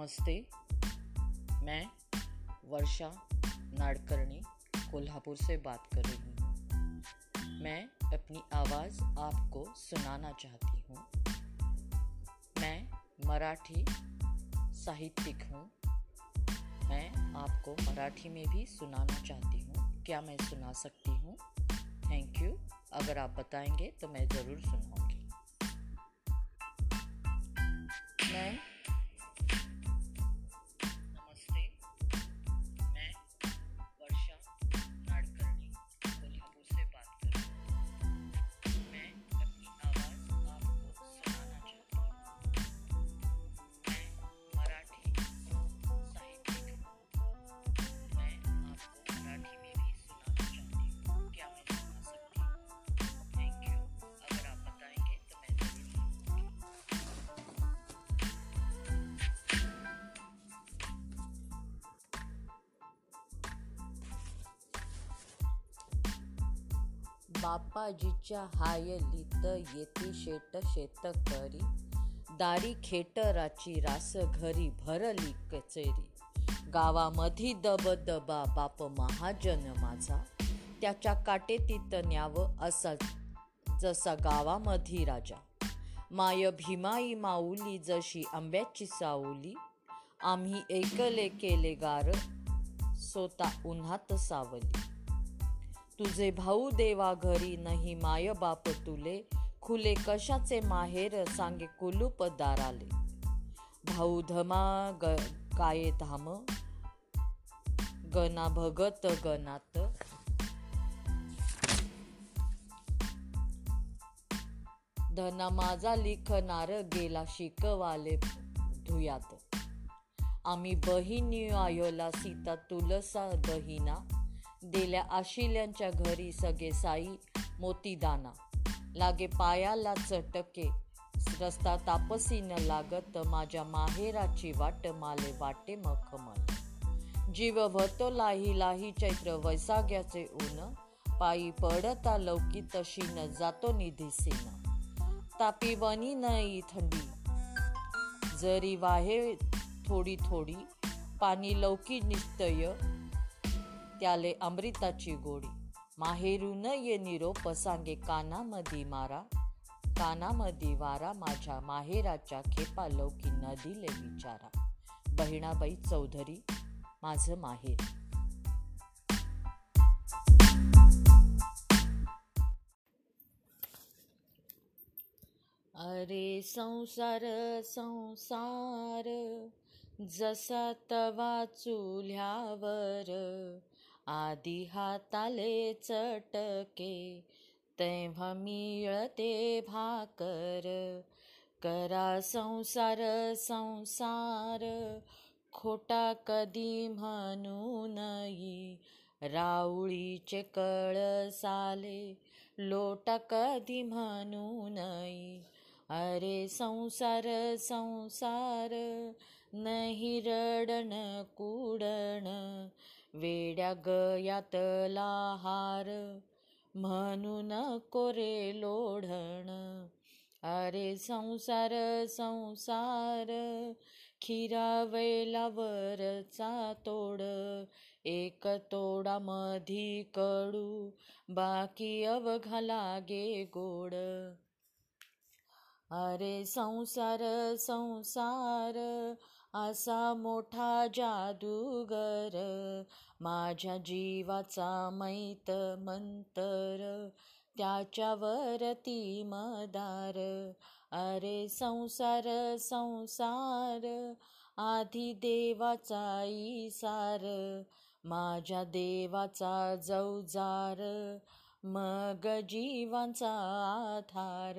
नमस्ते। मैं वर्षा नाडकर्णी कोल्हापुर से बात कर रही हूँ। मैं अपनी आवाज़ आपको सुनाना चाहती हूँ। मैं मराठी साहित्यिक हूँ। मैं आपको मराठी में भी सुनाना चाहती हूँ। क्या मैं सुना सकती हूँ? थैंक यू अगर आप बताएँगे तो मैं ज़रूर सुनाऊँगी। मैं बापाजीच्या हायलीत येती शेट शेतकरी दारी खेटराची रास घरी भरली कचेरी. गावामधी दबदबा बाप महाजन माझा. त्याच्या काटेतीत न्यावं असा जसा गावामधी राजा. माय भीमाई माऊली जशी आंब्याची सावली. आम्ही एकले केले गार सोता उन्हात सावली. तुझे भाऊ देवा घरी नाही माय बाप तुले. खुले कशाचे माहेर सांगे कुलूप दाराले. भाऊ धमा ग काय धाम? गना भगत गनात धना माझा लिखनार गेला शिकवाले धुयात. आम्ही बहिणी आयोला सीता तुलसा दहिना. दिल्या आशिल्यांच्या घरी सगळे साई मोतीदाना. लागे पायाला चटके रस्ता तापसी न लागत माझ्या माहेराची वाट माले वाटे मखमल. जीव भतो लाही लाही चैत्र वैसाग्याचे ऊन पायी पडता लौकी तशी न जातो निधीसीन तापी वनी नाही थंडी जरी वाहे थोडी थोडी पाणी लौकी निस्तय त्याले अमृताची गोडी. माहेरून ये निरोप सांगे कानामधी मारा. कानामधी वारा माझ्या माहेराच्या खेपा लौकी नदीले विचारा. बहिणाबाई चौधरी माझं माहेर. अरे संसार संसार जसा तवा चुल्यावर आधी हाताले चटके तेव्हा मिळते भाकर. करा संसार संसार खोटा कधी म्हणू नई राऊळीचे कळसाले लोटा कधी म्हणू नई अरे संसार संसार नाही रडण कुडण. वेड्या गयातला हार म्हणून कोरे लोढण. अरे संसार संसार खिरावेलावरचा तोड. एक तोडा मधी कडू बाकी अवघा लागे गोड. अरे संसार संसार असा मोठा जादूगर माझ्या जीवाचा मैत मंतर त्याच्यावरती मदार. अरे संसार संसार आधी देवाचा इसार माझ्या देवाचा जौजार मग जीवांचा आधार.